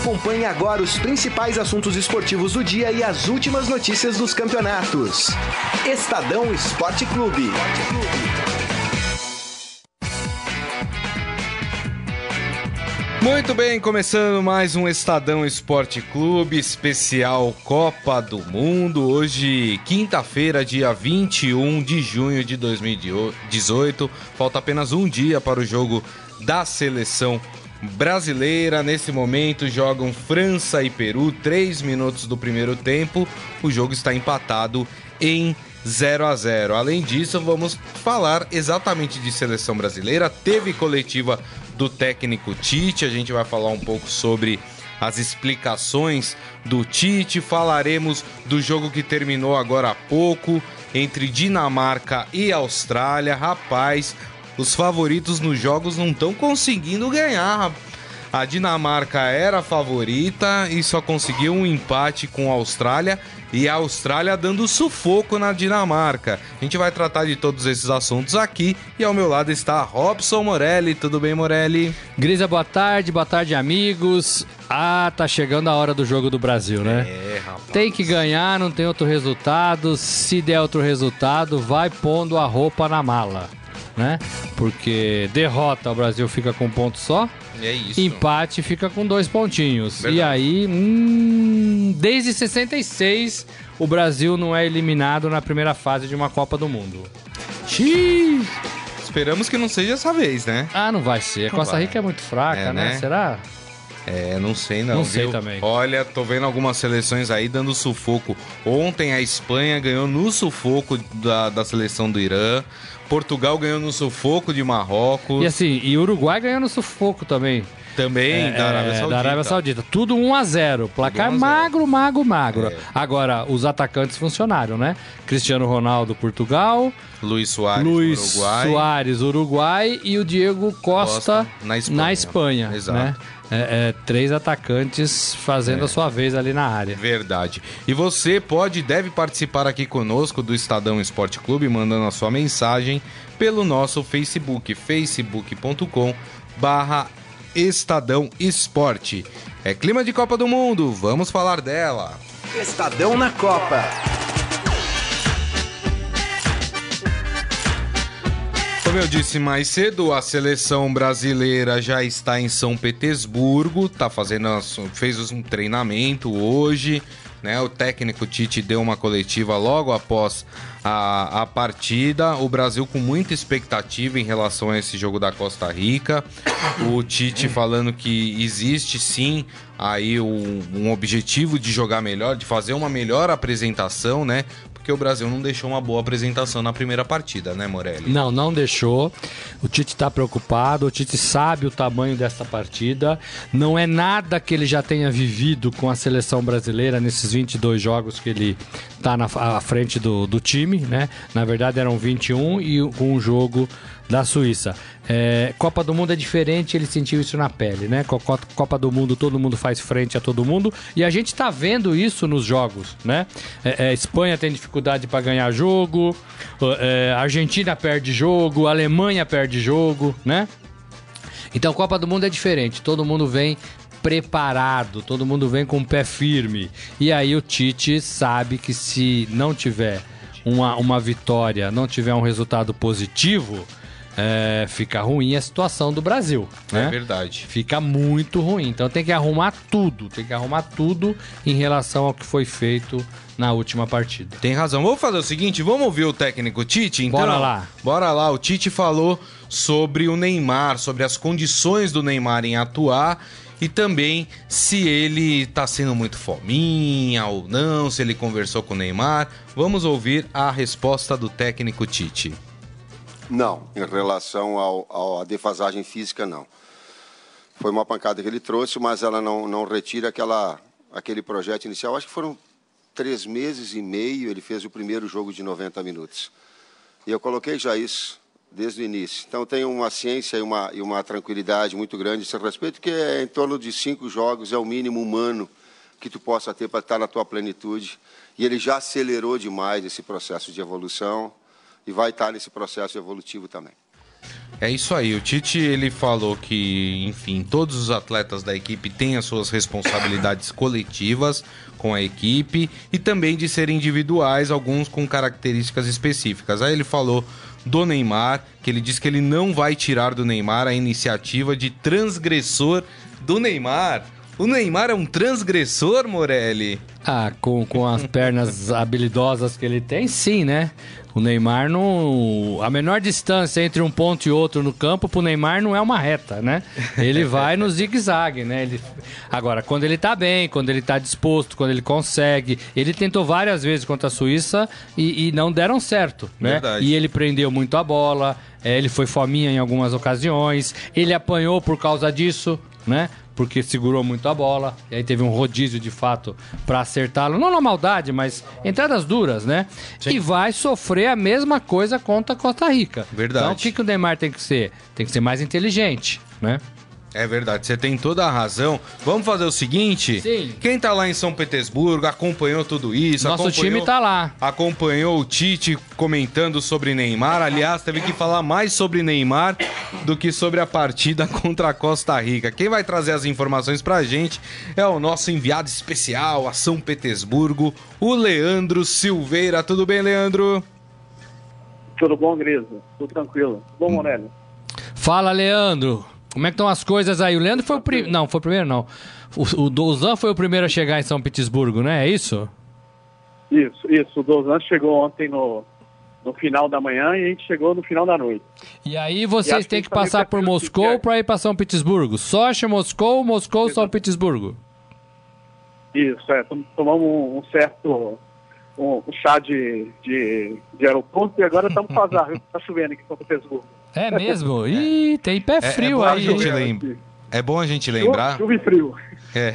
Acompanhe agora os principais assuntos esportivos do dia e as últimas notícias dos campeonatos. Estadão Esporte Clube. Muito bem, começando mais um Estadão Esporte Clube especial Copa do Mundo. Hoje, quinta-feira, dia 21 de junho de 2018. Falta apenas um dia para o jogo da seleção brasileira. Nesse momento jogam França e Peru, três minutos do primeiro tempo. O jogo está empatado em 0 a 0. Além disso, vamos falar exatamente de seleção brasileira. Teve coletiva do técnico Tite. A gente vai falar um pouco sobre as explicações do Tite. Falaremos do jogo que terminou agora há pouco entre Dinamarca e Austrália. Rapaz, os favoritos nos jogos não estão conseguindo ganhar. A Dinamarca era a favorita e só conseguiu um empate com a Austrália e a Austrália dando sufoco na Dinamarca. A gente vai tratar de todos esses assuntos aqui e ao meu lado está Robson Morelli. Tudo bem, Morelli? Grisa, boa tarde, boa tarde, amigos. Ah, tá chegando a hora do jogo do Brasil, né? É, rapaz. Tem que ganhar, não tem outro resultado. Se der outro resultado, vai pondo a roupa na mala, né? Porque derrota o Brasil fica com um ponto só. É isso. Empate fica com dois pontinhos. Verdade. E aí, hum, desde 66, o Brasil não é eliminado na primeira fase de uma Copa do Mundo. Xiii! Esperamos que não seja essa vez, né? Ah, não vai ser. A Costa. Rica é muito fraca, É, né? né? Será? É, não sei não. Não sei viu? também. Olha, tô vendo algumas seleções aí dando sufoco. Ontem a Espanha ganhou no sufoco da, da seleção do Irã. Portugal ganhou no sufoco de Marrocos. E assim, e Uruguai ganhando sufoco também. Também É, da Arábia é, Saudita. Da Arábia Saudita. Tudo 1 a 0 Placar 1 a 0. magro, magro, magro. É. Agora, os atacantes funcionaram, né? Cristiano Ronaldo, Portugal. Luiz Soares, Luiz Uruguai. Soares, Uruguai. E o Diego Costa, Costa, na Espanha. na Espanha. Exato. Né? É, é, três atacantes fazendo É. a sua vez ali na área. Verdade. E você pode e deve participar aqui conosco do Estadão Esporte Clube, mandando a sua mensagem pelo nosso Facebook, facebook.com barra Estadão Esporte. É clima de Copa do Mundo, vamos falar dela. Estadão na Copa. Como eu disse mais cedo, a seleção brasileira já está em São Petersburgo, tá fazendo fez um treinamento hoje, né? O técnico Tite deu uma coletiva logo após a, a partida. O Brasil com muita expectativa em relação a esse jogo da Costa Rica. O Tite falando que existe sim aí um, um objetivo de jogar melhor, de fazer uma melhor apresentação, né? Porque o Brasil não deixou uma boa apresentação na primeira partida, né, Morelli? Não, não deixou. O Tite está preocupado, o Tite sabe o tamanho dessa partida. Não é nada que ele já tenha vivido com a seleção brasileira nesses 22 jogos que ele está na frente do, do time, né? Na verdade eram 21 e um jogo da Suíça. É, Copa do Mundo é diferente, ele sentiu isso na pele, né? Co- Co- Copa do Mundo, todo mundo faz frente a todo mundo e a gente tá vendo isso nos jogos, né? É, é, Espanha tem dificuldade para ganhar jogo, é, Argentina perde jogo, Alemanha perde jogo, né? Então, Copa do Mundo é diferente. Todo mundo vem preparado, todo mundo vem com o pé firme. E aí o Tite sabe que se não tiver uma, uma vitória, não tiver um resultado positivo, é, fica ruim a situação do Brasil. Né? É verdade. Fica muito ruim. Então tem que arrumar tudo, tem que arrumar tudo em relação ao que foi feito na última partida. Tem razão. Vamos fazer o seguinte, vamos ouvir o técnico Tite, então? Bora lá. Bora lá. O Tite falou sobre o Neymar, sobre as condições do Neymar em atuar e também se ele tá sendo muito fominha ou não, se ele conversou com o Neymar. Vamos ouvir a resposta do técnico Tite. Não, em relação ao, à defasagem física, não. Foi uma pancada que ele trouxe, mas ela não, não retira aquela, aquele projeto inicial. Acho que foram três meses e meio, ele fez o primeiro jogo de 90 minutos. E eu coloquei já isso desde o início. Então tem uma ciência e uma, e uma tranquilidade muito grande a esse respeito, que é em torno de cinco jogos, é o mínimo humano que tu possa ter para estar na tua plenitude. E ele já acelerou demais esse processo de evolução e vai estar nesse processo evolutivo também. É isso aí. O Tite ele falou que, enfim, todos os atletas da equipe têm as suas responsabilidades coletivas com a equipe e também de serem individuais, alguns com características específicas. Aí ele falou do Neymar, que ele diz que ele não vai tirar do Neymar a iniciativa de transgressor do Neymar. O Neymar é um transgressor, Morelli? Ah, com, com as pernas habilidosas que ele tem, sim, né? O Neymar não. A menor distância entre um ponto e outro no campo pro Neymar não é uma reta, né? Ele vai no zigue-zague, né? Ele... Agora, quando ele tá bem, quando ele tá disposto, quando ele consegue. Ele tentou várias vezes contra a Suíça e, e não deram certo, né? Verdade. E ele prendeu muito a bola, é, ele foi fominha em algumas ocasiões, ele apanhou por causa disso, né? Porque segurou muito a bola, e aí teve um rodízio de fato para acertá-lo, não na maldade, mas entradas duras, né? Sim. E vai sofrer a mesma coisa contra a Costa Rica. Verdade. Então o que, que o Neymar tem que ser? Tem que ser mais inteligente, né? É verdade, você tem toda a razão. Vamos fazer o seguinte? Sim. Quem tá lá em São Petersburgo acompanhou tudo isso. Nosso acompanhou- time tá lá. Acompanhou o Tite comentando sobre Neymar. Aliás, teve que falar mais sobre Neymar do que sobre a partida contra a Costa Rica. Quem vai trazer as informações pra gente é o nosso enviado especial a São Petersburgo, o Leandro Silveira. Tudo bem, Leandro? Tudo bom, Grisa? Tudo tranquilo. Tudo bom, Morelli? Fala, Leandro. Como é que estão as coisas aí? O Leandro foi o primeiro. Não, foi o primeiro, não. O, o Dozan foi o primeiro a chegar em São Petersburgo, né? É isso? Isso, isso. O Dozan chegou ontem no, no final da manhã e a gente chegou no final da noite. E aí vocês que têm que também passar por Moscou ficar- para ir para São Petersburgo. Sochi, Moscou, Moscou, São Petersburgo. Isso, é. tom- Tomamos um, certo um, um chá de, de, de aeroporto e agora estamos para azar. viu? Tá chovendo aqui em São Petersburgo. É mesmo? Ih, tem pé é frio bom a aí. lembra- É bom a gente lembrar. Chuva e frio. É,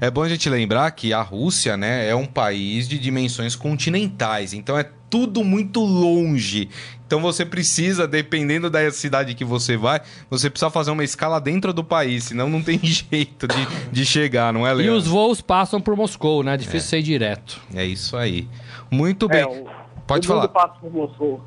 é bom a gente lembrar que a Rússia, né, é um país de dimensões continentais, então é tudo muito longe. Então você precisa, dependendo da cidade que você vai, você precisa fazer uma escala dentro do país, senão não tem jeito de, de chegar, não é, E Leandro? os voos passam por Moscou, né? Difícil ser direto. É isso aí. Muito bem. É, o, Pode o mundo falar. passa por Moscou.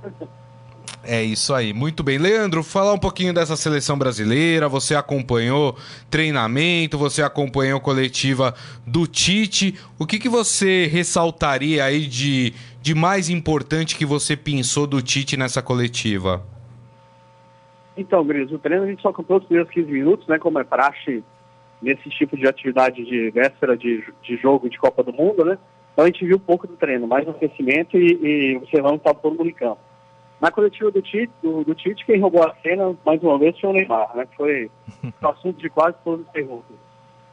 É isso aí, muito bem. Leandro, falar um pouquinho dessa seleção brasileira. Você acompanhou treinamento, você acompanhou coletiva do Tite. O que, que você ressaltaria aí de, de mais importante que você pensou do Tite nessa coletiva? Então, Gris, o treino a gente só comprou os primeiros 15 minutos, né? Como é praxe nesse tipo de atividade de véspera de, de jogo de Copa do Mundo, né? Então a gente viu um pouco do treino, mais no aquecimento e, e observando que estava todo mundo em campo. Na coletiva do Tite, do, do Tite, quem roubou a cena, mais uma vez, foi o Neymar, né? Que foi o assunto de quase todas as perguntas.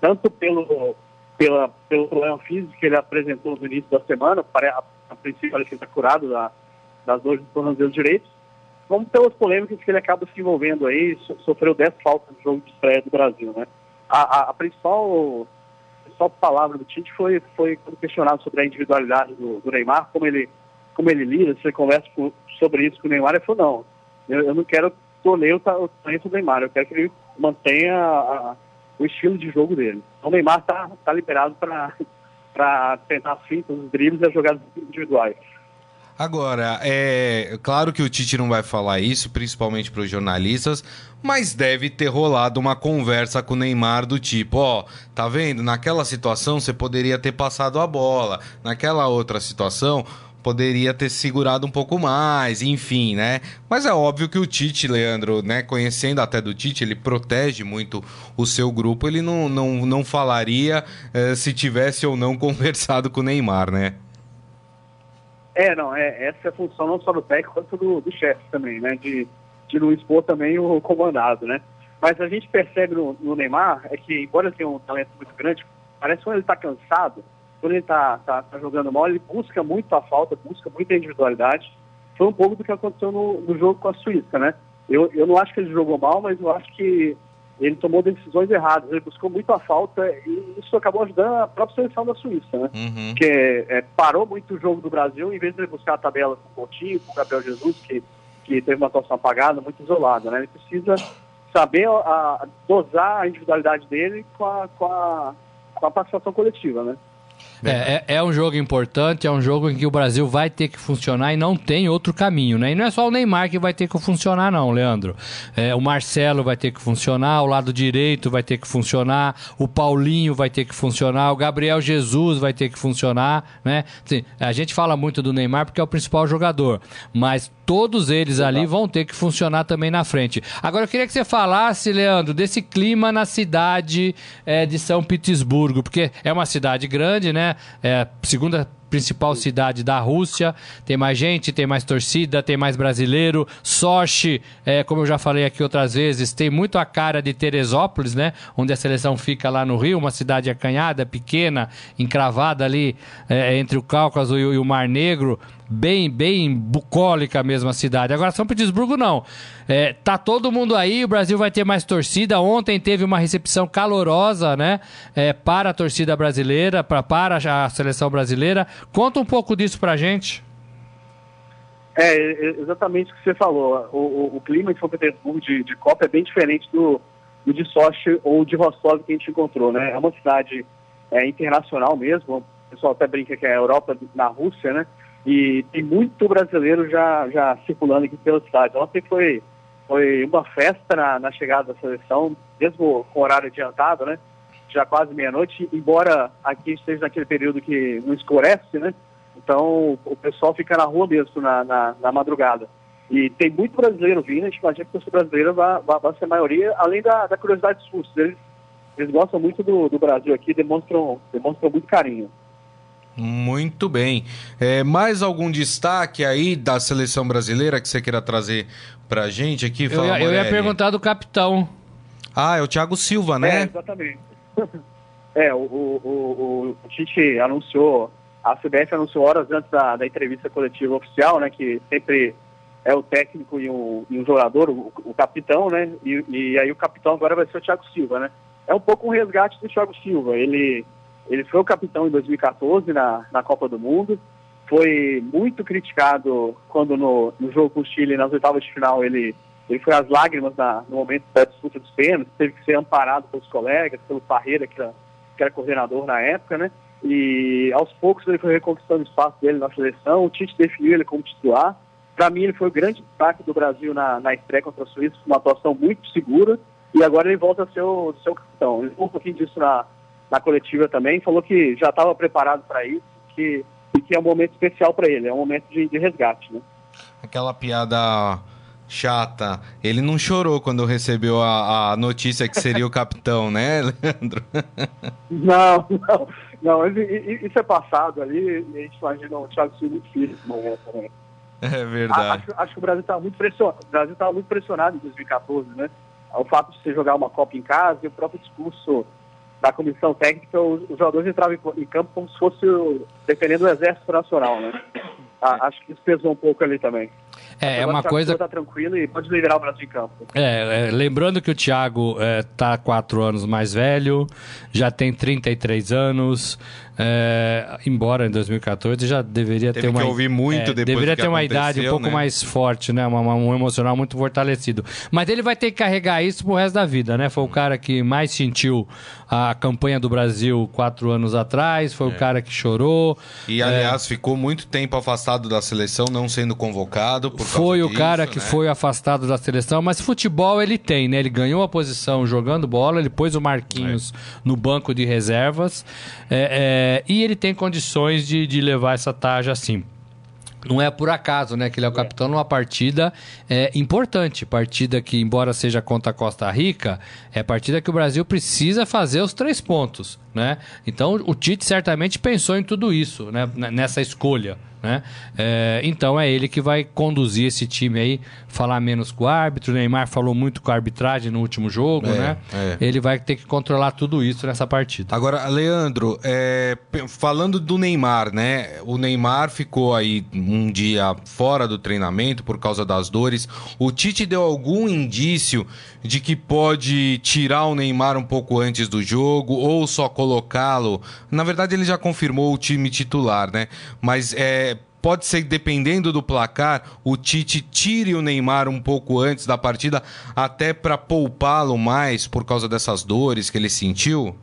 Tanto pelo, pela, pelo problema físico que ele apresentou no início da semana, pare- a, a princípio ele está curado da, das dores do tornozelo direito, como pelas polêmicas que ele acaba se envolvendo aí, so- sofreu 10 faltas no jogo de estreia do Brasil, né? A, a- a principal, a principal palavra do Tite foi, foi quando questionado sobre a individualidade do, do Neymar, como ele, como ele lida, você conversa com- sobre isso com o Neymar, ele falou, não, eu, eu não quero toler o, o talento do Neymar, eu quero que ele mantenha a- o estilo de jogo dele. Então o Neymar está tá liberado para tentar as fintas, os dribles e as jogadas individuais. Agora, é claro que o Tite não vai falar isso, principalmente para os jornalistas, mas deve ter rolado uma conversa com o Neymar do tipo, ó, tá vendo? Naquela situação você poderia ter passado a bola, naquela outra situação poderia ter segurado um pouco mais, enfim, né? Mas é óbvio que o Tite, Leandro, né, conhecendo até do Tite, ele protege muito o seu grupo, ele não, não, não falaria eh, se tivesse ou não conversado com o Neymar, né? É, não, é, essa é a função não só do técnico, quanto do, do chefe também, né? De, de não expor também o comandado, né? Mas a gente percebe no, no Neymar é que, embora tenha um talento muito grande, parece que quando ele está cansado, quando ele está tá, tá jogando mal, ele busca muito a falta, busca muita individualidade. Foi um pouco do que aconteceu no, no jogo com a Suíça, né? Eu, eu não acho que ele jogou mal, mas eu acho que ele tomou decisões erradas. Ele buscou muito a falta e isso acabou ajudando a própria seleção da Suíça, né? Uhum. que é, parou muito o jogo do Brasil, em vez de ele buscar a tabela com o Coutinho, com o Gabriel Jesus, que, que teve uma atuação apagada, muito isolada, né? Ele precisa saber a, a- dosar a individualidade dele com a, com a, com a participação coletiva, né? É, é, é, um jogo importante, é um jogo em que o Brasil vai ter que funcionar e não tem outro caminho, né? E não é só o Neymar que vai ter que funcionar, não, Leandro. É, o Marcelo vai ter que funcionar, o lado direito vai ter que funcionar, o Paulinho vai ter que funcionar, o Gabriel Jesus vai ter que funcionar, né? Assim, a gente fala muito do Neymar porque é o principal jogador, mas todos eles ali vão ter que funcionar também na frente. Agora eu queria que você falasse, Leandro, desse clima na cidade é, de São Petersburgo, porque é uma cidade grande, né? É a segunda principal cidade da Rússia. Tem mais gente, tem mais torcida, tem mais brasileiro. Sochi, é, como eu já falei aqui outras vezes, tem muito a cara de Teresópolis, né? Onde a seleção fica lá no Rio, uma cidade acanhada, pequena, encravada ali é, entre o Cáucaso e o Mar Negro bem, bem bucólica mesmo a cidade. Agora, São Petersburgo não. É, tá todo mundo aí, o Brasil vai ter mais torcida. Ontem teve uma recepção calorosa, né? É, para a torcida brasileira, pra, para a seleção brasileira. Conta um pouco disso pra gente. É, exatamente o que você falou. O, o, o clima de São Petersburgo de, de, Copa é bem diferente do, do de Sochi ou de Rostov que a gente encontrou, né? É uma cidade é, internacional mesmo. O pessoal até brinca que é a Europa na Rússia, né? E tem muito brasileiro já, já circulando aqui pela cidade. Ontem foi, foi uma festa na, na chegada da seleção, mesmo com horário adiantado, né? Já quase meia-noite, embora aqui esteja naquele período que não escurece, né? Então o pessoal fica na rua mesmo na, na, na madrugada. E tem muito brasileiro vindo, a gente imagina que a pessoa brasileira vai, vai, vai ser a maioria, além da, da curiosidade russos. Eles, eles gostam muito do, do Brasil aqui, demonstram, demonstram muito carinho. Muito bem. É, mais algum destaque aí da seleção brasileira que você queira trazer pra gente aqui? Eu, ia, eu ia perguntar do capitão. Ah, é o Thiago Silva, né? É, exatamente. é, o, o, o, o Tite anunciou, a CBF anunciou horas antes da, da entrevista coletiva oficial, né, que sempre é o técnico e um, e um jogador, o, o capitão, né, e, e aí o capitão agora vai ser o Thiago Silva, né. É um pouco um resgate do Thiago Silva, ele ele foi o capitão em 2014 na, na Copa do Mundo. Foi muito criticado quando no, no jogo com o Chile, nas oitavas de final, ele, ele foi às lágrimas na, no momento da disputa dos pênaltis, teve que ser amparado pelos colegas, pelo Parreira, que era, que era coordenador na época, né? E aos poucos ele foi reconquistando o espaço dele na seleção, o Tite definiu ele como titular. Para mim, ele foi o grande destaque do Brasil na, na estreia contra a Suíça, uma atuação muito segura, e agora ele volta a ser o seu capitão. Ele um pouquinho disso na, na coletiva também, falou que já estava preparado para isso, que, e que é um momento especial para ele, é um momento de, de resgate. Né? Aquela piada chata. Ele não chorou quando recebeu a, a notícia que seria o capitão, né, Leandro? não, não. Não, isso é passado ali a gente imagina o Thiago Silva muito filho nesse momento também. É verdade. Acho, acho que o Brasil estava muito pressionado. O Brasil estava muito pressionado em 2014, né? O fato de você jogar uma Copa em casa e o próprio discurso da comissão técnica, os, os jogadores entravam em, em, campo como se fosse defendendo o Exército Nacional, né? Ah, acho que isso pesou um pouco ali também. É, é uma coisa. Tá tranquilo e pode liderar o Brasil em campo. É, é lembrando que o Thiago está é, quatro anos mais velho, já tem 33 anos, é, embora em 2014 já deveria Teve ter uma. Que ouvir muito é, depois deveria ter uma idade um pouco né? mais forte, né? Uma, um emocional muito fortalecido. Mas ele vai ter que carregar isso pro resto da vida, né? Foi o cara que mais sentiu a campanha do Brasil quatro anos atrás, foi é. o cara que chorou. E aliás, ficou muito tempo afastado da seleção, não sendo convocado. foi o disso, cara que né? foi afastado da seleção, mas futebol ele tem, né? Ele ganhou a posição jogando bola, ele pôs o Marquinhos é. no banco de reservas. é, é é, e ele tem condições de, de levar essa tarja assim. Não é por acaso, né, que ele é o capitão numa partida é, importante. Partida que, embora seja contra a Costa Rica, é partida que o Brasil precisa fazer os três pontos, né? Então, o Tite certamente pensou em tudo isso, né, nessa escolha. Né? É, então é ele que vai conduzir esse time aí, falar menos com o árbitro. O Neymar falou muito com a arbitragem no último jogo, é, né? É. Ele vai ter que controlar tudo isso nessa partida. Agora, Leandro, é, falando do Neymar, né? O Neymar ficou aí um dia fora do treinamento por causa das dores. O Tite deu algum indício de que pode tirar o Neymar um pouco antes do jogo ou só colocá-lo? Na verdade, ele já confirmou o time titular, né? Mas é pode ser, dependendo do placar, o Tite tire o Neymar um pouco antes da partida, até para poupá-lo mais por causa dessas dores que ele sentiu?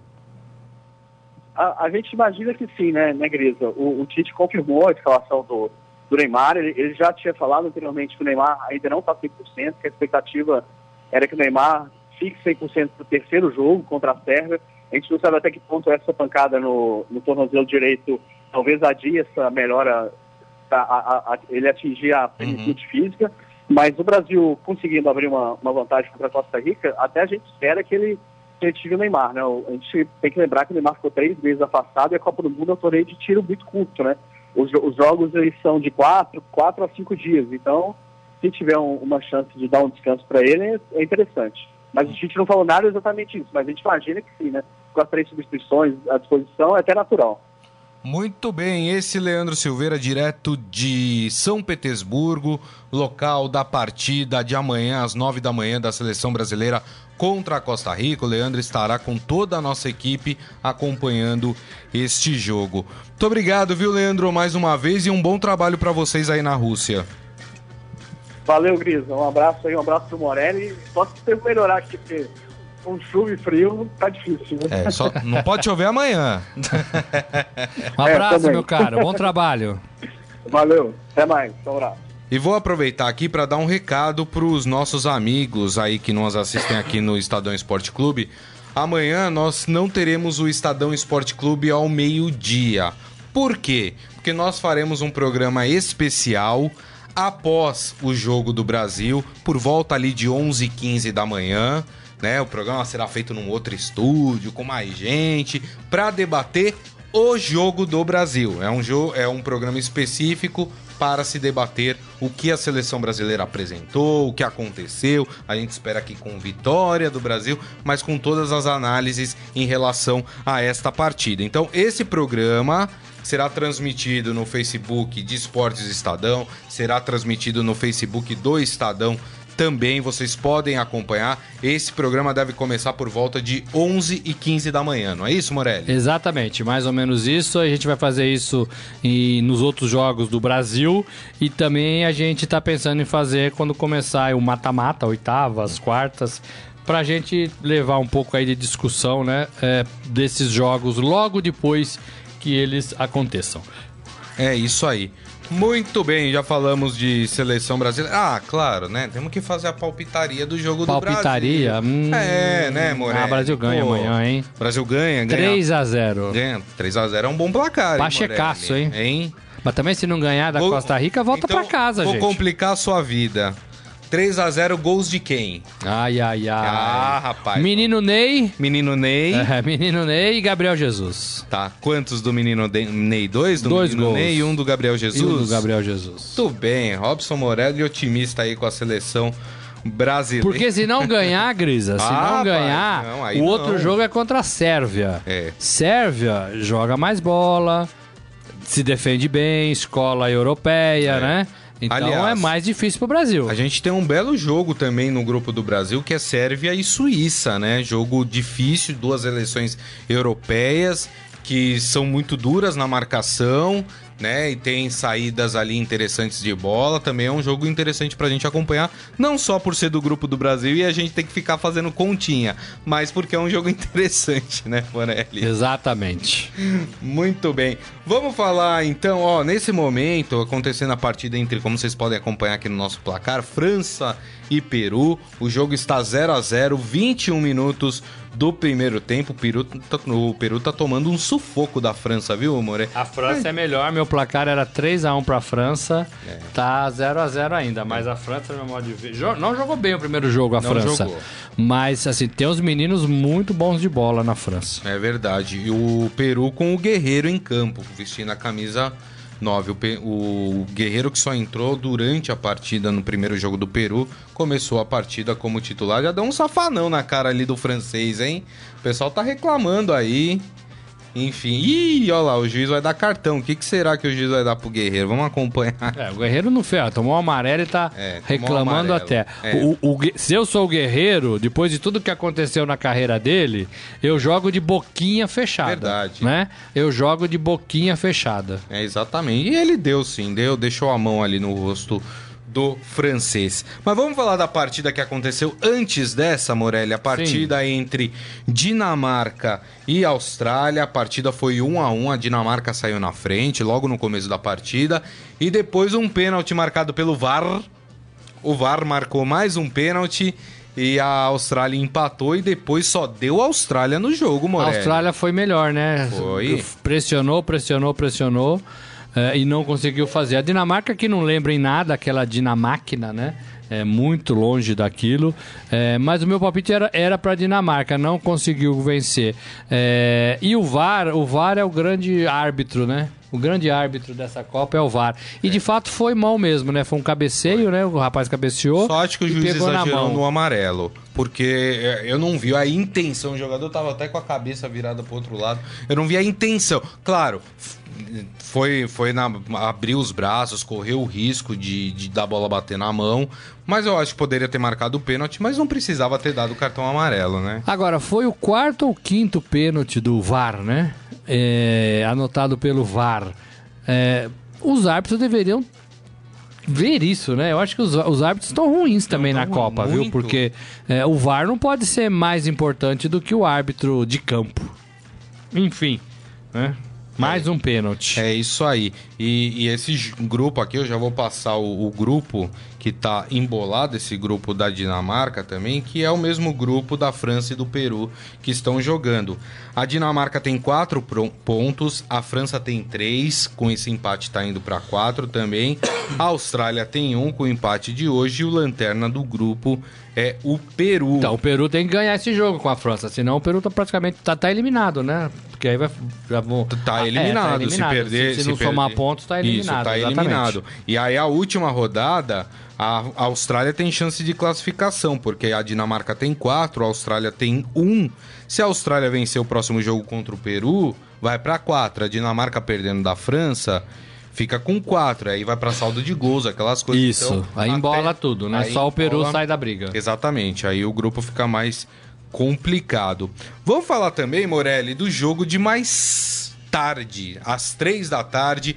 a, a, gente imagina que sim, né, né Grisa? O, o Tite confirmou a escalação do, do Neymar. Ele, ele, já tinha falado anteriormente que o Neymar ainda não está 100%, que a expectativa era que o Neymar fique 100% no terceiro jogo contra a Sérvia. A gente não sabe até que ponto essa pancada no, no tornozelo direito talvez adie essa melhora, a, a, a, ele atingir a plenitude uhum. física. Mas o Brasil conseguindo abrir uma, uma vantagem contra a Costa Rica, até a gente espera que ele tive o Neymar, né? A gente tem que lembrar que o Neymar ficou três meses afastado e a Copa do Mundo é um torneio de tiro muito curto, né? Os, os jogos eles são de quatro, quatro a cinco dias, então se tiver um, uma chance de dar um descanso para ele é, é, interessante. Mas a gente não falou nada exatamente isso, mas a gente imagina que sim, né? Com as três substituições à disposição é até natural. Muito bem, esse Leandro Silveira, direto de São Petersburgo, local da partida de amanhã, às nove da manhã, da seleção brasileira contra a Costa Rica. O Leandro estará com toda a nossa equipe acompanhando este jogo. Muito obrigado, viu, Leandro, mais uma vez e um bom trabalho para vocês aí na Rússia. Valeu, Grisa. Um abraço aí, um abraço pro Morelli. Só se você melhorar aqui, porque com chuva e frio tá difícil. Né? É, só não pode chover amanhã. um abraço, é, meu caro. Bom trabalho. Valeu. Até mais. Um abraço. E vou aproveitar aqui para dar um recado para os nossos amigos aí que nos assistem aqui no Estadão Esporte Clube. Amanhã nós não teremos o Estadão Esporte Clube ao meio-dia. Por quê? Porque nós faremos um programa especial após o jogo do Brasil, por volta ali de 11h15 da manhã. Né? O programa será feito num outro estúdio, com mais gente, para debater o jogo do Brasil. É um, jogo, é um programa específico para se debater o que a seleção brasileira apresentou, o que aconteceu. A gente espera aqui com vitória do Brasil, mas com todas as análises em relação a esta partida. Então, esse programa será transmitido no Facebook de Esportes Estadão, será transmitido no Facebook do Estadão também vocês podem acompanhar. Esse programa deve começar por volta de 11 e 15 da manhã, não é isso, Morelli? Exatamente, mais ou menos isso. A gente vai fazer isso em, nos outros jogos do Brasil e também a gente está pensando em fazer quando começar o mata-mata, oitavas, quartas, para a gente levar um pouco aí de discussão, né, é, desses jogos logo depois que eles aconteçam. É isso aí. Muito bem, já falamos de seleção brasileira. Ah, claro, né? Temos que fazer a palpitaria do jogo palpitaria? do Brasil. Palpitaria? Hum, é, né, Moreira? Ah, Brasil ganha Pô, amanhã, hein? Brasil ganha, ganha. 3 a 0 Ganha. 3 a 0 é um bom placar, Pachecaço, hein? hein? Mas também se não ganhar da vou, Costa Rica, volta então, pra casa, vou gente. Vou complicar a sua vida. 3 a 0 gols de quem? Ai, ai, ai. Ah, rapaz. Menino Ney. Menino Ney. É, menino Ney e Gabriel Jesus. Tá. Quantos do menino Ney? Dois? Do Dois menino gols. Ney e um do Gabriel Jesus? E um do Gabriel Jesus. Tudo bem. Robson Morelli otimista aí com a seleção brasileira. Porque se não ganhar, Grisa, se ah, não ganhar, não, o outro não. jogo é contra a Sérvia. É. Sérvia joga mais bola, se defende bem, escola europeia, é. né? Então Aliás, é mais difícil para o Brasil. A gente tem um belo jogo também no grupo do Brasil, que é Sérvia e Suíça, né? Jogo difícil, duas eleições europeias que são muito duras na marcação né? E tem saídas ali interessantes de bola. Também é um jogo interessante pra gente acompanhar, não só por ser do grupo do Brasil e a gente tem que ficar fazendo continha, mas porque é um jogo interessante, né, Morelli? Exatamente. Muito bem. Vamos falar então, ó, nesse momento acontecendo a partida entre, como vocês podem acompanhar aqui no nosso placar, França e Peru. O jogo está 0 a 0, 21 minutos do primeiro tempo. O Peru, tá, o Peru tá tomando um sufoco da França, viu, More? A França é, é melhor, meu placar era 3 a 1 para a França. É. Tá 0 a 0 ainda, mas a França, meu modo de ver, não jogou bem o primeiro jogo a não França. Jogou. Mas assim, tem uns meninos muito bons de bola na França. É verdade. E o Peru com o Guerreiro em campo, vestindo a camisa 9. O, o, Guerreiro que só entrou durante a partida no primeiro jogo do Peru, começou a partida como titular. Já deu um safanão na cara ali do francês, hein? O pessoal tá reclamando aí. Enfim, ih, olha lá, o juiz vai dar cartão. O que, que será que o juiz vai dar pro Guerreiro? Vamos acompanhar. É, o Guerreiro não fez, tomou um amarelo e tá é, reclamando até. É. O, o, se eu sou o Guerreiro, depois de tudo que aconteceu na carreira dele, eu jogo de boquinha fechada. Verdade. Né? Eu jogo de boquinha fechada. É, exatamente. E ele deu sim, deu, deixou a mão ali no rosto do francês. Mas vamos falar da partida que aconteceu antes dessa, Morelli. A partida Sim. entre Dinamarca e Austrália. A partida foi 1 a 1 A Dinamarca saiu na frente logo no começo da partida. E depois um pênalti marcado pelo VAR. O VAR marcou mais um pênalti. E a Austrália empatou e depois só deu a Austrália no jogo, Morelli. A Austrália foi melhor, né? Foi. Pressionou, pressionou, pressionou e não conseguiu fazer. A Dinamarca, que não lembra em nada aquela Dinamáquina, né? É muito longe daquilo. É, mas o meu palpite era, era para a Dinamarca, não conseguiu vencer. É, e o VAR, o VAR é o grande árbitro, né? O grande árbitro dessa Copa é o VAR. E é. de fato foi mal mesmo, né? Foi um cabeceio, foi. né? O rapaz cabeceou. Só acho que o juiz exagerou no amarelo. Porque é, eu não vi a intenção. O jogador tava até com a cabeça virada pro outro lado. Eu não vi a intenção. Claro, foi, foi na, abriu os braços, correu o risco de, de da bola bater na mão, mas eu acho que poderia ter marcado o pênalti, mas não precisava ter dado o cartão amarelo, né? Agora, foi o quarto ou quinto pênalti do VAR, né? É, anotado pelo VAR. É, os árbitros deveriam ver isso, né? Eu acho que os, os árbitros estão ruins também na Copa, muito. viu? Porque é, o VAR não pode ser mais importante do que o árbitro de campo. Enfim, né? Mais um pênalti. É isso aí. E, e, esse grupo aqui, eu já vou passar o, o, grupo que tá embolado, esse grupo da Dinamarca também, que é o mesmo grupo da França e do Peru que estão jogando. A Dinamarca tem quatro pontos, a França tem três, com esse empate tá indo para quatro também. A Austrália tem um com o empate de hoje e o lanterna do grupo é o Peru. Então, o Peru tem que ganhar esse jogo com a França, senão o Peru tá praticamente tá, tá eliminado, né? Porque aí vai já vão tá, eliminado, ah, é, tá eliminado. Se perder, se, se não perder... somar pontos, tá eliminado. Isso, tá exatamente. eliminado. E aí a última rodada, a Austrália tem chance de classificação, porque a Dinamarca tem quatro, a Austrália tem um. Se a Austrália vencer o próximo jogo contra o Peru, vai para quatro. A Dinamarca perdendo da França fica com quatro, aí vai para saldo de gols, aquelas coisas. Isso, então, aí embola tudo, né? Só o Peru sai da briga. Exatamente, aí o grupo fica mais complicado. Vamos falar também, Morelli, do jogo de mais tarde, às três da tarde.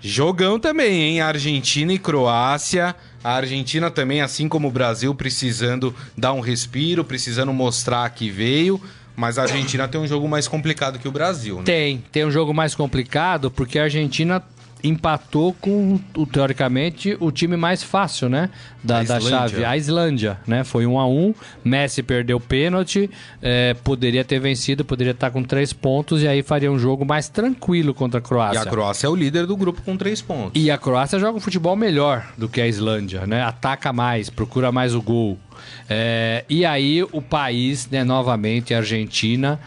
Jogão também, hein? Argentina e Croácia. A Argentina também, assim como o Brasil, precisando dar um respiro, precisando mostrar que veio. Mas a Argentina tem um jogo mais complicado que o Brasil, né? Tem, tem um jogo mais complicado porque a Argentina empatou com, teoricamente, o time mais fácil, né? Da, da chave, a Islândia, né? Foi um a um, Messi perdeu pênalti, é, poderia ter vencido, poderia estar com três pontos e aí faria um jogo mais tranquilo contra a Croácia. E a Croácia é o líder do grupo com três pontos. E a Croácia joga um futebol melhor do que a Islândia, né? Ataca mais, procura mais o gol. É, e aí o país, né, novamente, a Argentina,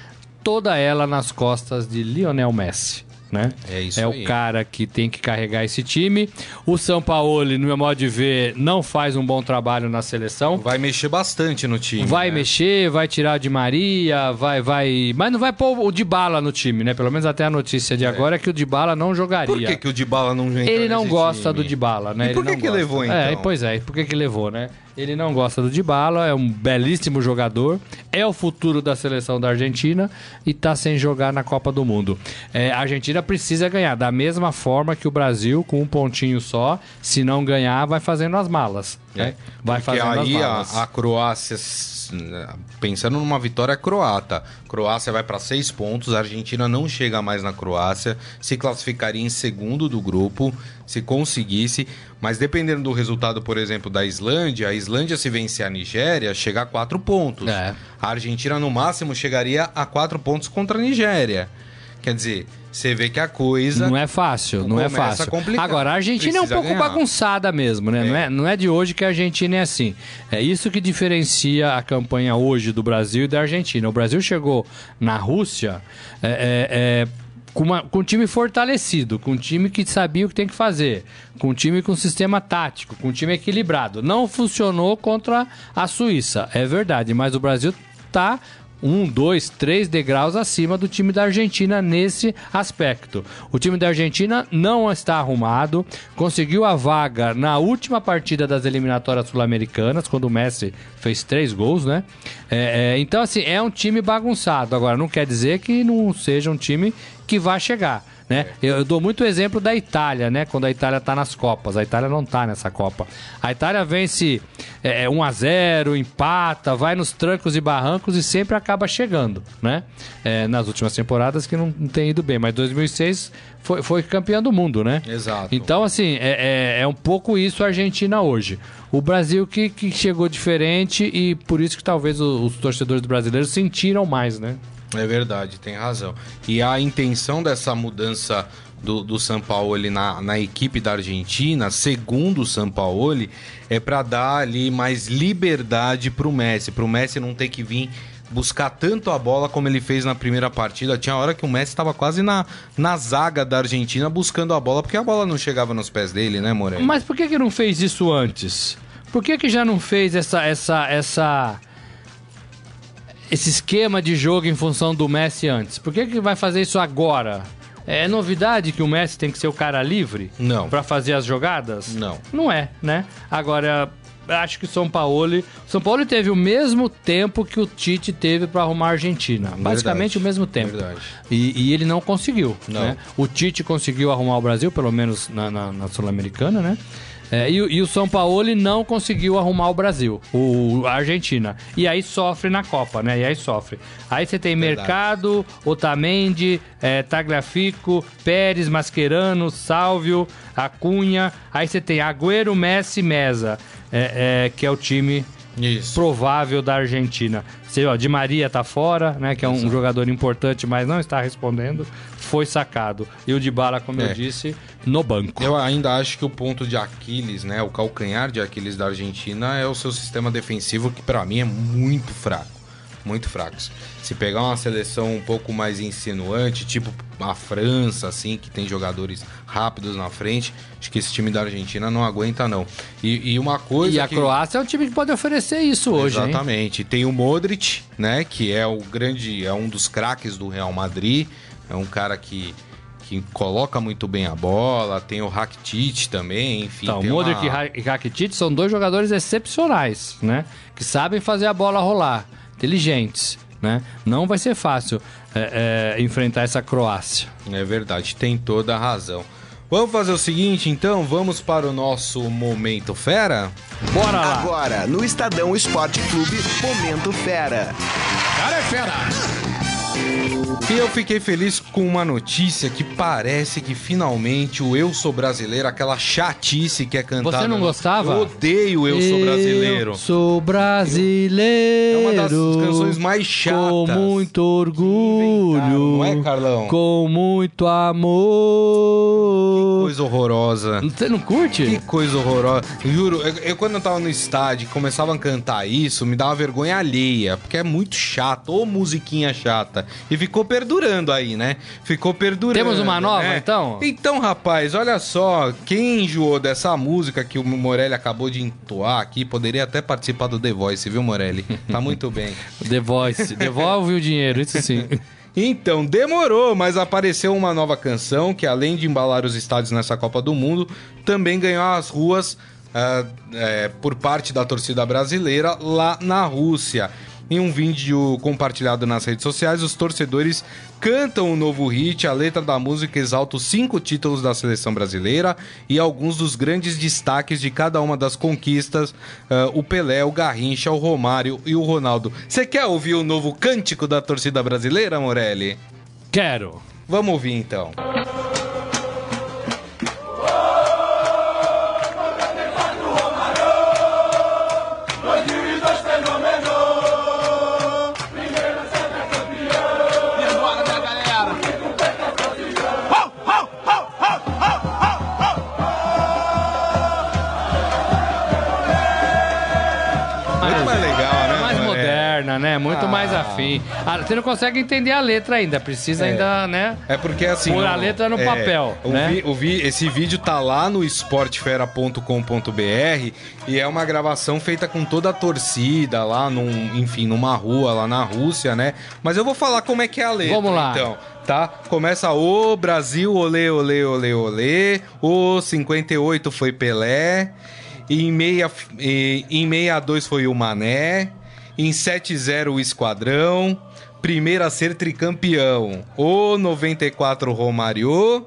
toda ela nas costas de Lionel Messi né? É isso É aí. o cara que tem que carregar esse time. O São Paulo, no meu modo de ver, não faz um bom trabalho na seleção. Vai mexer bastante no time. Vai né? mexer, vai tirar de Maria, vai, vai. Mas não vai pôr o Dybala no time, né? Pelo menos até a notícia de é. agora é que o Dybala não jogaria. Por que, que o Dybala não vem? Ele não gosta time? do Dybala, né? E por que, que levou então? É, pois é, por que, que levou, né? Ele não gosta do Dybala, é um belíssimo jogador, é o futuro da seleção da Argentina e está sem jogar na Copa do Mundo. É, a Argentina precisa ganhar da mesma forma que o Brasil, com um pontinho só. Se não ganhar, vai fazendo as malas. É, né? vai fazendo aí. A, a Croácia pensando numa vitória croata. Croácia vai para seis pontos, a Argentina não chega mais na Croácia, se classificaria em segundo do grupo, se conseguisse. Mas dependendo do resultado, por exemplo, da Islândia, a Islândia se vencer a Nigéria, chega a quatro pontos. É. A Argentina, no máximo, chegaria a quatro pontos contra a Nigéria. Quer dizer, você vê que a coisa. Não é fácil, não é fácil. A Agora, a Argentina é um pouco ganhar. bagunçada mesmo, né? É. Não, é, não é de hoje que a Argentina é assim. É isso que diferencia a campanha hoje do Brasil e da Argentina. O Brasil chegou na Rússia. É, é, é com, uma, com um time fortalecido, com um time que sabia o que tem que fazer, com um time com sistema tático, com um time equilibrado. Não funcionou contra a Suíça, é verdade, mas o Brasil está um, dois, três degraus acima do time da Argentina nesse aspecto. O time da Argentina não está arrumado, conseguiu a vaga na última partida das eliminatórias sul-americanas, quando o Messi fez três gols, né? É, é, então, assim, é um time bagunçado. Agora, não quer dizer que não seja um time que vai chegar. Né? Eu, eu dou muito exemplo da Itália, né? Quando a Itália tá nas Copas. A Itália não tá nessa Copa. A Itália vence é, 1 a 0 empata, vai nos trancos e barrancos e sempre acaba chegando, né? É, nas últimas temporadas que não, não tem ido bem, mas 2006 foi, foi campeão do mundo, né? Exato. Então, assim, é, é, é um pouco isso a Argentina hoje. O Brasil que, que chegou diferente e por isso que talvez os, os torcedores brasileiros sentiram mais, né? É verdade, tem razão. E a intenção dessa mudança do, do Sampaoli na, na equipe da Argentina, segundo o Sampaoli, é para dar ali mais liberdade para o Messi, para o Messi não ter que vir buscar tanto a bola como ele fez na primeira partida. Tinha hora que o Messi estava quase na, na zaga da Argentina buscando a bola, porque a bola não chegava nos pés dele, né, Moreno? Mas por que, que não fez isso antes? Por que, que já não fez essa, essa, essa, esse esquema de jogo em função do Messi antes? Por que, que vai fazer isso agora? É novidade que o Messi tem que ser o cara livre? Não. Para fazer as jogadas? Não. Não é, né? Agora, acho que o São Paulo. São Paulo teve o mesmo tempo que o Tite teve para arrumar a Argentina. Basicamente o mesmo tempo. Verdade. E, e ele não conseguiu. Não. Né? O Tite conseguiu arrumar o Brasil, pelo menos na, na, na Sul-Americana, né? É, e, e o São Paulo não conseguiu arrumar o Brasil, o, a Argentina. E aí sofre na Copa, né? E aí sofre. Aí você tem Verdade. Mercado, Otamendi, é, Tagliafico, Pérez, Mascherano, Sálvio, Acunha. Aí você tem Agüero, Messi, Mesa, é, é, que é o time Isso. provável da Argentina. Você, ó, Di Maria tá fora, né? Que é um jogador importante, mas não está respondendo. Foi sacado. E o Dybala, como É. eu disse, no banco. Eu ainda acho que o ponto de Aquiles, né, o calcanhar de Aquiles da Argentina é o seu sistema defensivo, que pra mim é muito fraco. Muito fraco. Se pegar uma seleção um pouco mais insinuante, tipo a França, assim, que tem jogadores rápidos na frente, acho que esse time da Argentina não aguenta, não. E, e uma coisa. E a que... Croácia é um time que pode oferecer isso hoje, hein? Exatamente. Tem o Modric, né? Que é o grande, é um dos craques do Real Madrid. É um cara que, que coloca muito bem a bola. Tem o Rakitic também, enfim. Então, tem Modric uma- e e Rakitic são dois jogadores excepcionais, né? Que sabem fazer a bola rolar, inteligentes, né? Não vai ser fácil é, é, enfrentar essa Croácia. É verdade, tem toda a razão. Vamos fazer o seguinte, então, vamos para o nosso momento fera. Bora lá! Agora, no Estadão Esporte Clube, Momento Fera. E eu fiquei feliz com uma notícia que parece que finalmente o Eu Sou Brasileiro, aquela chatice que é cantada. Você não gostava? Eu odeio Eu Sou Brasileiro. Eu sou brasileiro. É uma das canções mais chatas. Com muito orgulho. não é, Carlão? Com muito amor. Coisa horrorosa. Você não curte? Que coisa horrorosa. Juro, eu, eu quando eu tava no estádio e começavam a cantar isso, me dava vergonha alheia, porque é muito chato, ou musiquinha chata. E ficou perdurando aí, né? Ficou perdurando. Temos uma nova, né? então? Então, rapaz, olha só, quem enjoou dessa música que o Morelli acabou de entoar aqui, poderia até participar do The Voice, viu, Morelli? Tá muito bem. The Voice. Devolve o dinheiro, isso sim. Então, demorou, mas apareceu uma nova canção que, além de embalar os estádios nessa Copa do Mundo, também ganhou as ruas ah, é, por parte da torcida brasileira lá na Rússia. Em um vídeo compartilhado nas redes sociais, os torcedores cantam o novo hit. A letra da música exalta os cinco títulos da seleção brasileira e alguns dos grandes destaques de cada uma das conquistas: ah, o Pelé, o Garrincha, o Romário e o Ronaldo. Você quer ouvir o novo cântico da torcida brasileira, Morelli? Quero. Vamos ouvir então. Muito Ah. mais afim. Ah, você não consegue entender a letra ainda, precisa É. ainda, né? É porque assim. Pôr a letra no é, papel, o né? vi- o vi- esse vídeo tá lá no esportefera.com.br e é uma gravação feita com toda a torcida lá, num, enfim, numa rua lá na Rússia, né? Mas eu vou falar como é que é a letra. Vamos lá. Então, tá? Começa o Brasil, olê, olê, olê, olê. O 58 foi Pelé. Em, meia, e- em 62 foi o Mané. Em 7-0 o Esquadrão. primeiro a ser tricampeão. O 94 Romário,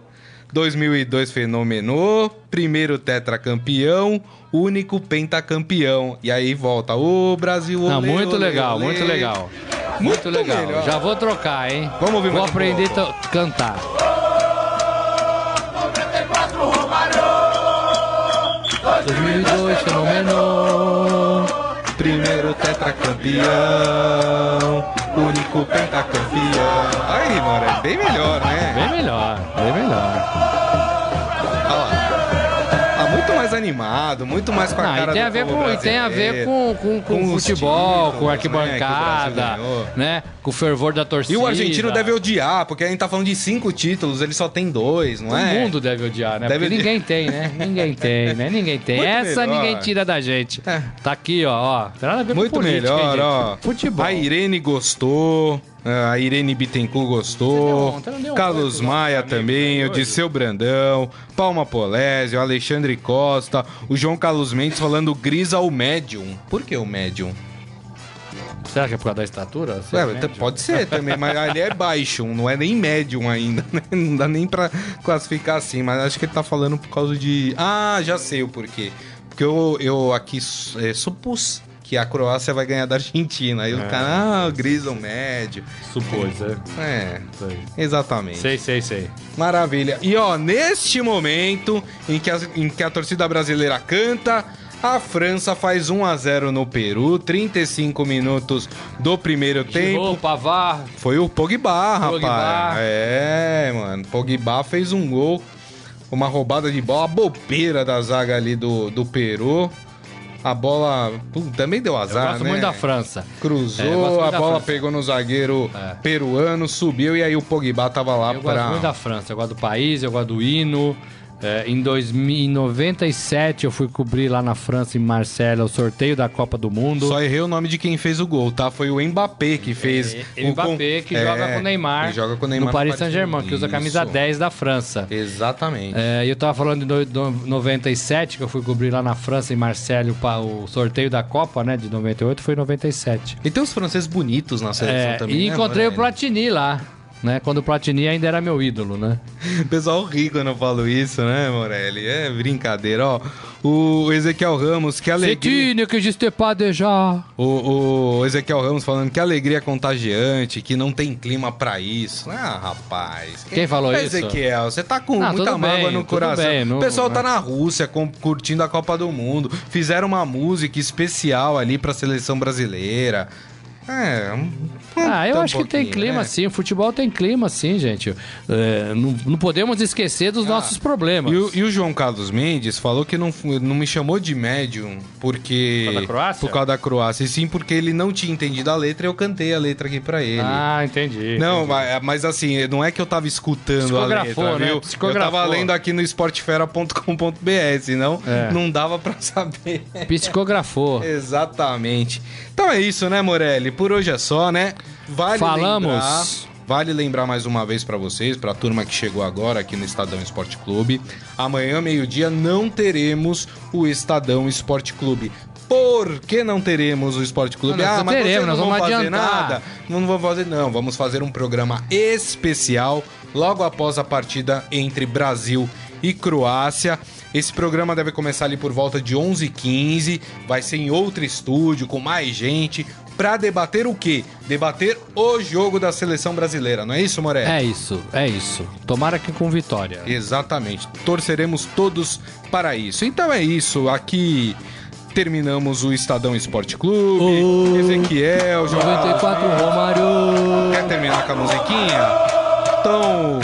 2002 Fenômeno, primeiro tetracampeão, único pentacampeão. E aí volta o Brasil. Não, olê, muito olê, legal, olê. muito legal. Muito, Muito legal. melhor. Já vou trocar, hein? Vamos ouvir Vou aprender a cantar. fenômeno. Primeiro tetracampeão, único pentacampeão. Aí, mano, é bem melhor, né? Bem melhor, bem melhor. Muito mais animado, muito mais com a Não, cara e tem do a ver com, e tem a ver com, com, com, Com futebol, títulos, com né, arquibancada, o ganhou. né? Com o fervor da torcida. E o argentino deve odiar, porque a gente tá falando de cinco títulos, ele só tem dois, não Todo é? mundo deve odiar, né? Deve Porque odiar. ninguém tem, né? Ninguém tem, né? Ninguém tem. Muito Essa melhor. ninguém tira da gente. É. Tá aqui, ó, ó. Tem nada a ver Muito com política, melhor, hein, ó. Futebol. A Irene gostou, a Irene Bittencourt gostou, não um Carlos pros Maia também, o? Disseu Brandão, Palma Polésio, Alexandre Costa, o João Carlos Mendes falando gris ao médium. Por que o médium? Será que é por causa da estatura? Ser Ué, médio? pode ser também, mas ali é baixo, não é nem médium ainda, né? Não dá nem pra classificar assim, mas acho que ele tá falando por causa de. Ah, já sei o porquê. Porque eu, eu aqui é, supus que a Croácia vai ganhar da Argentina. Aí o cara, ah, o gris ou médio. Supôs, é. É, exatamente. Sei, sei, sei. Maravilha. E ó, neste momento em que, a, em que a torcida brasileira canta, a França faz 1 a 0 no Peru, 35 minutos do primeiro tempo. Giroud, Pavar, Foi o Pogba, rapaz. Pogba. É, mano. Pogba fez um gol, uma roubada de bola, a bobeira da zaga ali do, do Peru. A bola também deu eu azar, gosto né? muito da França. É, eu Cruzou, muito a bola pegou no zagueiro É. peruano, subiu e aí o Pogba tava lá Eu gosto muito da França, eu gosto do país, eu gosto do hino. É, em 2097 eu fui cobrir lá na França, em Marselha, o sorteio da Copa do Mundo. Só errei o nome de quem fez o gol, tá? Foi o Mbappé que fez. É, o Mbappé, que É, joga com o Neymar. joga com o Neymar no Paris Saint-Germain, que usa a camisa Isso. 10 da França. Exatamente. É, e eu tava falando de no- no- 97, que eu fui cobrir lá na França, em Marselha, o, o sorteio da Copa, né, de 98, foi em 97. E tem uns franceses bonitos na seleção É, também. e né, encontrei o? Platini lá, né, quando o Platini ainda era meu ídolo, né? O pessoal ri quando eu falo isso, né, Morelli? É brincadeira, ó. O Ezequiel Ramos, que alegria. Que pas déjà. O, o Ezequiel Ramos falando que alegria contagiante, que não tem clima pra isso. Ah, rapaz. Quem falou isso? Ezequiel, você tá com Não, muita tudo mágoa bem, no coração. bem, não- o pessoal tá né? na Rússia curtindo a Copa do Mundo. Fizeram uma música especial ali pra seleção brasileira. É, Ah, eu acho que tem clima né? sim, o futebol tem clima sim, gente. É, não, não podemos esquecer dos nossos problemas. Ah, E o, e o João Carlos Mendes falou que não, não me chamou de médium porque. Por causa da Croácia? Por causa da Croácia. E sim porque ele não tinha entendido a letra e eu cantei a letra aqui pra ele. Ah, entendi. Não, entendi. mas, assim, não é que eu tava escutando a letra, né? viu? Eu tava lendo aqui no esportefera.com.br, senão É. não dava pra saber. Psicografou. Exatamente. Então é isso, né, Morelli? Por hoje é só, né? Vale Falamos. lembrar, vale lembrar mais uma vez pra vocês, pra turma que chegou agora aqui no Estadão Esporte Clube. Amanhã, meio-dia, não teremos o Estadão Esporte Clube. Por que não teremos o Esporte Clube? Não, nós ah, não mas teremos, não vão vamos fazer adiantar. nada. Não vamos fazer, não. Vamos fazer um programa especial logo após a partida entre Brasil e Croácia. Esse programa deve começar ali por volta de 11h15. Vai ser em outro estúdio, com mais gente. Pra debater o quê? Debater o jogo da seleção brasileira, não é isso, Moré? É isso, é isso. Tomara que com vitória. Exatamente. Torceremos todos para isso. Então é isso. Aqui terminamos o Estadão Esporte Clube. Oh. Ezequiel, João 94 Romário. Quer terminar com a musiquinha? Então,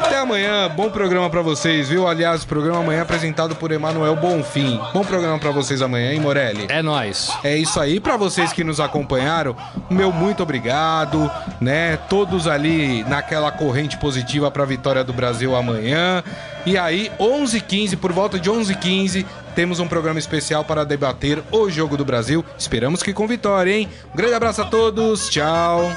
até amanhã. Bom programa pra vocês, viu? Aliás, programa amanhã apresentado por Emanuel Bonfim. Bom programa pra vocês amanhã, hein, Morelli? É nóis. É isso aí, pra vocês que nos acompanharam, meu muito obrigado, né? Todos ali naquela corrente positiva pra vitória do Brasil amanhã. E aí, 11h15, por volta de 11h15, temos um programa especial para debater o jogo do Brasil. Esperamos que com vitória, hein? Um grande abraço a todos, tchau.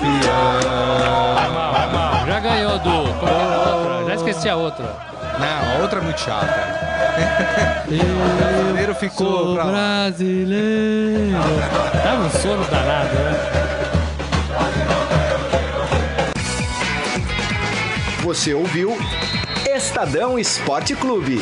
campeão. Já ganhou do. Como é a outra? Já esqueci a outra. Não, a outra é muito chata. o brasileiro ficou. Sou pra... brasileiro. Tá um sono danado, né? Você ouviu Estadão Esporte Clube.